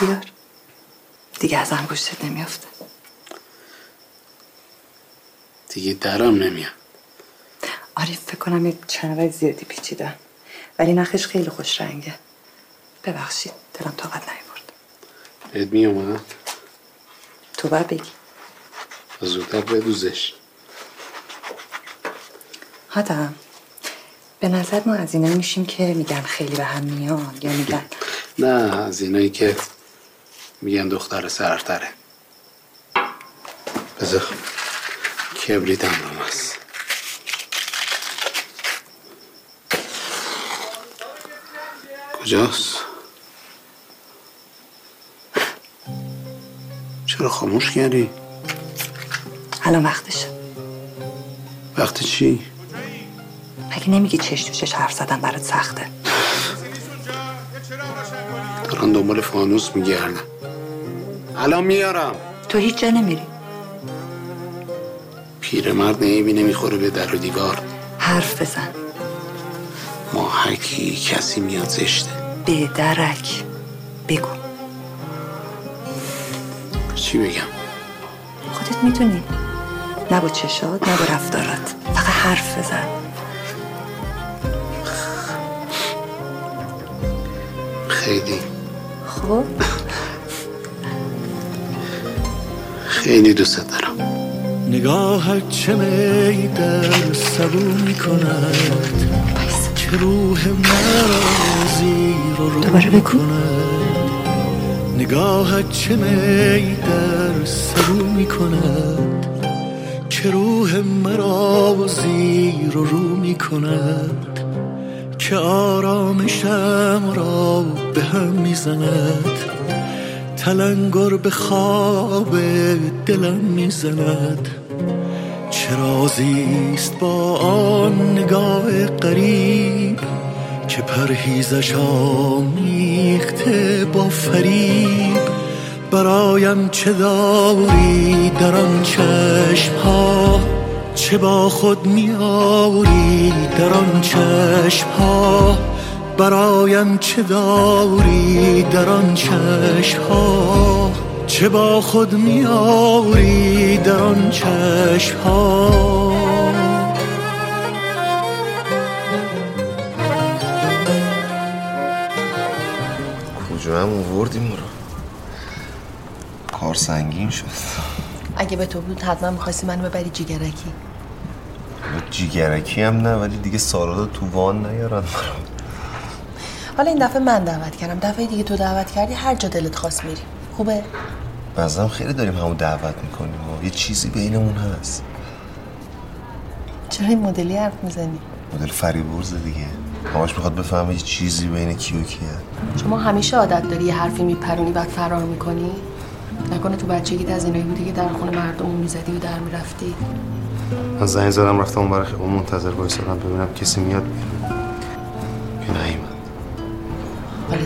بیار. دیگه ازم گوشت نمیافته. دیگه درم نمیاد. آره فکر کنم یه چند زیادی پیچیدم. ولی نخش خیلی خوش رنگه. ببخشید دلم طاقت نیورد. بهت میومد تو باید بگی. زودتر بدوزش. هادم به نظر ما از اینا میشیم که میگن خیلی به هم میان یا میگن نه از اینایی که میگن دختر سرتره بذار. کبریت هم هست. کجاست؟ چرا خاموش کردی؟ الان وقتشه. وقت چی؟ مگه نمیگی چش تو چش حرف زدن برات سخته؟ دارن دنبال فانوس میگردن. الان میارم. تو هیچ جا نمیری. پیرمرد نیبی نمی‌خوره به در و دیوار. حرف بزن. ماهکی کسی میاد زشته. به درک. بگو. چی بگم؟ خودت می‌تونی نه با چشات نه با رفتارات. فقط حرف بزن. خیلی. خب؟ خیلی دوست دارم. نگاهت چه می در سبو می کند. که روح مرا زیر و رو بگو. کند. نگاهت چه می در سبو می کند. که روح مرا زیر و رو می کند. که آرامشم را به هم می زند. تلنگر به خواب دلم می‌زند. چه رازیست با آن نگاه قریب که پرهیزش آمیخته با فریب؟ برایم چه داری در آن چشم ها چه با خود میآوری در آن چشم ها برایم چه داری در آن چشم ها چه با خود میآوری در آن چشم ها کجا هم اووردیم رو؟ کار سنگین شد. اگه به تو بود حتما می‌خواستی منو ببری جیگرکی. جیگرکی هم نه ولی دیگه سالادا تو وان نیارن حالا این دفعه من دعوت کردم. دفعه دیگه تو دعوت کردی هر جا دلت خواست میری. خوبه؟ بعضا خیلی داریم همون دعوت می‌کنیم و یه چیزی بینمون هست. چرا این مدلی حرف می‌زنی؟ مدل فریبرز دیگه. همش می‌خواد بفهمه یه چیزی بین کی و کیه. شما همیشه عادت داری یه حرفی میپرونی بعد فرار می‌کنی؟ نکنه تو بچگیت از اینایی بودی که در خونه مردم می‌زدی و در می‌رفتی. من زنگ زدم رفتم اون برای اون منتظر وایسادم ببینم کسی میاد که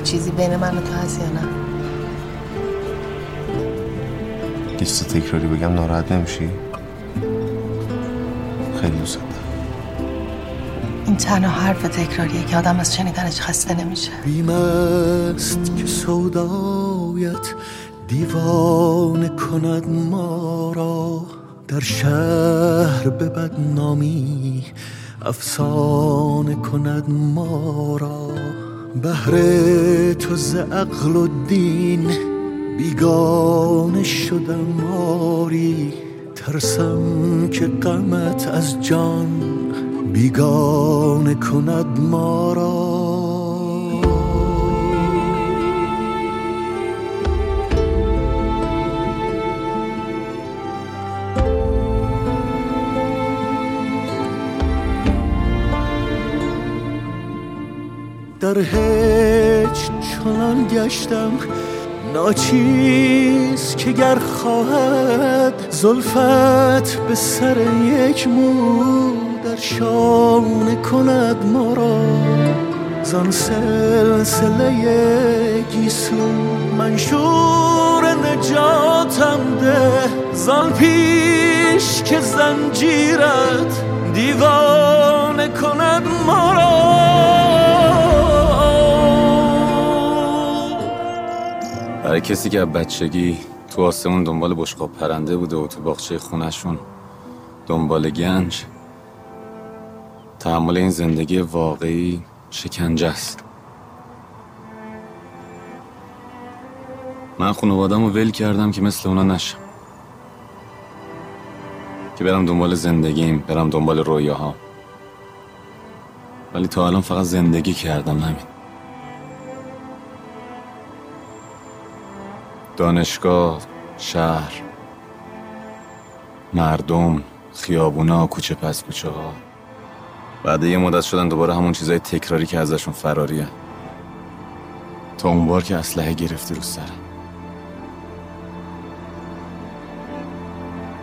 چیزی بین من و تو هست یا نه؟ یه چیز تکراری بگم ناراحت نمیشی؟ خیلی دوست این تنها حرف تکراریه که آدم از شنیدنش خسته نمیشه. بیم است که سودایت دیوانه کند ما را در شهر به بدنامی افسانه کند ما را. بهر تو ز عقل و دین بیگانه شدم آری ترسم که غمت از جان بیگانه کند ما را. در هیچ چنان گشتم ناچیز که گر خواهد زلفت به سر یک مو در شانه کند ما را. زان سلسله گیسو منشور نجاتم ده زان پیش که زنجیرت دیوانه کند ما را. برای کسی که بچگی تو آسمون دنبال بشقاب پرنده بوده و تو باغچه خونشون دنبال گنج تحمل این زندگی واقعی شکنجه است. من خانوادم رو ول کردم که مثل اونا نشم. که برم دنبال زندگیم برم دنبال رویاها. ولی تا الان فقط زندگی کردم همین. دانشگاه شهر مردم خیابونا کوچه پس کوچه ها. بعد یه مدت شدن دوباره همون چیزای تکراری که ازشون فراریه تا اون بار که اسلحه گرفتی رو سرم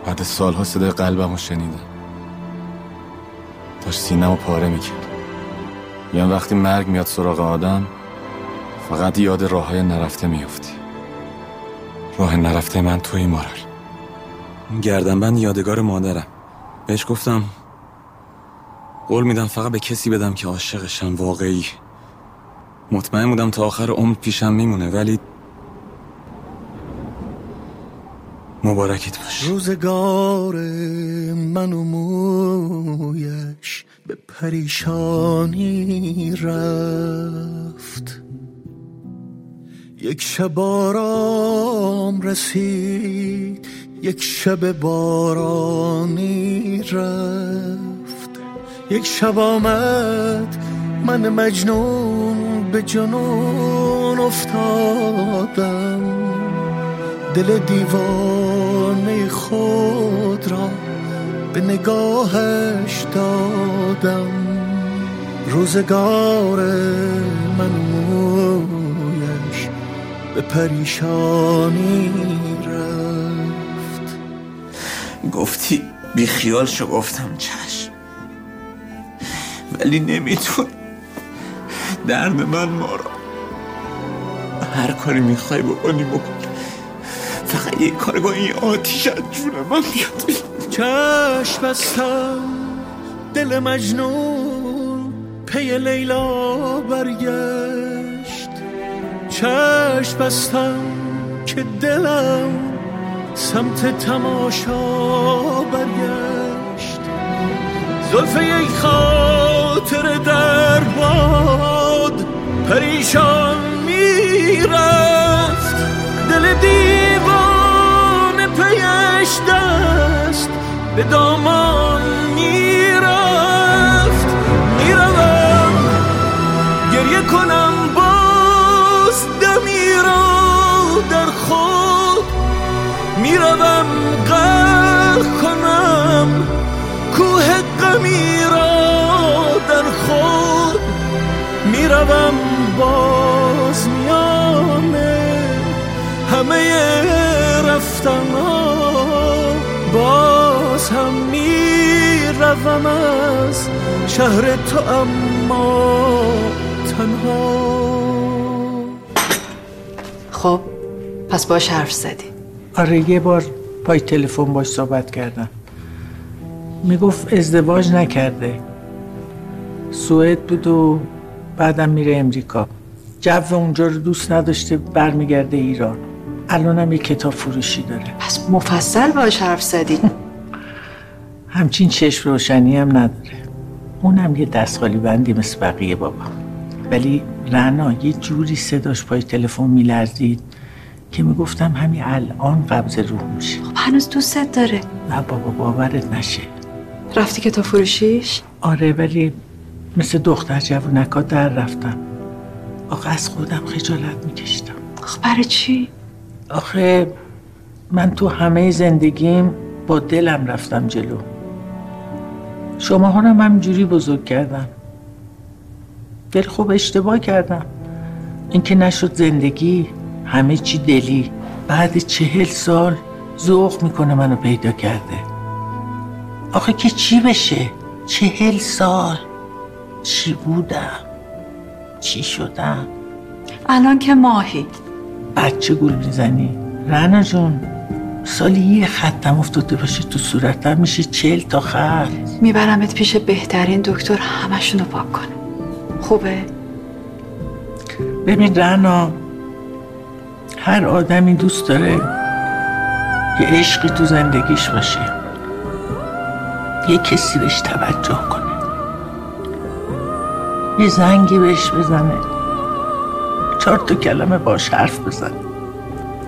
بعد سالها صدای قلبم رو شنیدم. داشت سینه رو پاره می‌کرد. یعنی وقتی مرگ میاد سراغ آدم فقط یاد راه های نرفته میافتی. راه نرفته من توی مارال. اون گردنبند یادگار مادرم. بهش گفتم قول میدم فقط به کسی بدم که عاشقشم واقعی. مطمئن بودم تا آخر عمر پیشم میمونه ولی مبارکت باش. روزگار من و مویش به پریشانی رفت. یک شب آرام رسید یک شب بارانی رفت. یک شب آمد من مجنون به جنون افتادم. دل دیوانه خود را به نگاهش دادم. روزگار من به پریشانی رفت. گفتی بی خیال شو گفتم چشم. ولی نمیتون. درد من ما را هر کاری می‌خوای بکنی بکن. فقط یه کار با این آتیش از جون من بیاد. چشم بستم دل مجنون پی لیلا برگشت. چشم بستم که دلم سمت تماشا برگشت. زلفه یک خاطر در باد پریشان می‌رفت. دل دیوان پیش دست به دامان می‌رفت همه رفتن باز هم می‌روم از شهر تو اما تنها. خب پس باش حرف زدی. آره یه بار پای تلفن باش صحبت کردم. می‌گفت ازدواج نکرده. سوئد بود و بعدم میره امریکا. جو اونجا رو دوست نداشته برمیگرده ایران. الانم یه کتاب فروشی داره. پس مفصل باش حرف زدی. همچین چشم روشنی هم نداره. اونم یه دست خالی بندی مثل بقیه بابا. ولی رنا یه جوری صداش پای تلفن میلرزید که می‌گفتم همین الان قبض روح میشه. خب هنوز دوستت داره. نه بابا باورت نشه. رفتی کتاب فروشیش؟ آره ولی مثل دختر جوونکا در رفتم. آخه از خودم خجالت میکشتم. خب برای چی؟ آخه من تو همه زندگیم با دلم رفتم جلو. شما هم همینجوری بزرگ کردم دل خوب اشتباه کردم. اینکه نشد زندگی همه چی دلی. بعد چهل سال ذوق می‌کنه منو پیدا کرده. آخه که چی بشه؟ چهل سال. چی بودم؟ چی شدم؟ الان که ماهی بچه گول می‌زنی. رنا جون سالی یه خطم افتاده باشه تو صورتم میشه چل تا خط. میبرمت پیش بهترین دکتر همشونو پاک کنه خوبه؟ ببین رنا هر آدمی دوست داره یه عشقی تو زندگیش باشه. یه کسی بهش توجه کنه. یه زنگی بهش بزنه. چهار تا کلمه باش حرف بزنه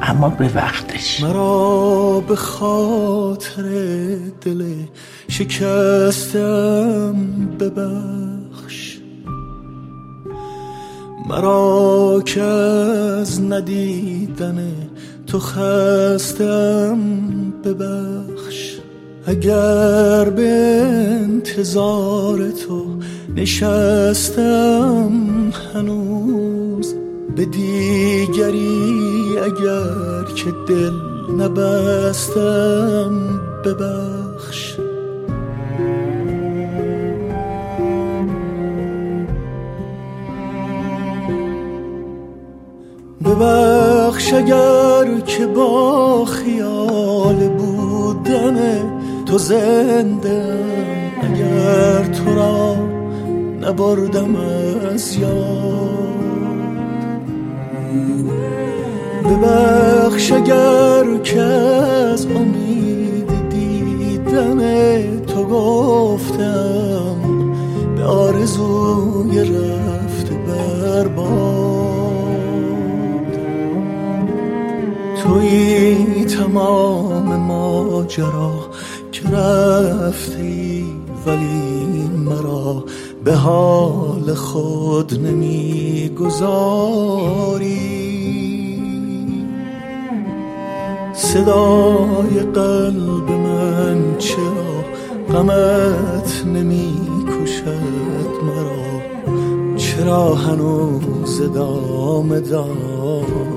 اما به وقتش. مرا به خاطر دل شکستم ببخش. مرا که از ندیدن تو خستم ببخش. اگر به انتظار تو نشستم هنوز به دیگری اگر که دل نبستم ببخش. ببخش اگر که با خیال بودن تو زنده اگر تو را نبردم از یاد. ببخش اگر از امید دیدن تو گفتم به آرزوی رفته برباد توی تمام ماجرا که رفتی ولی مرا به حال خود نمی‌گذاری. صدای قلب من چرا غمت نمی کشد مرا؟ چرا هنوز دام دار؟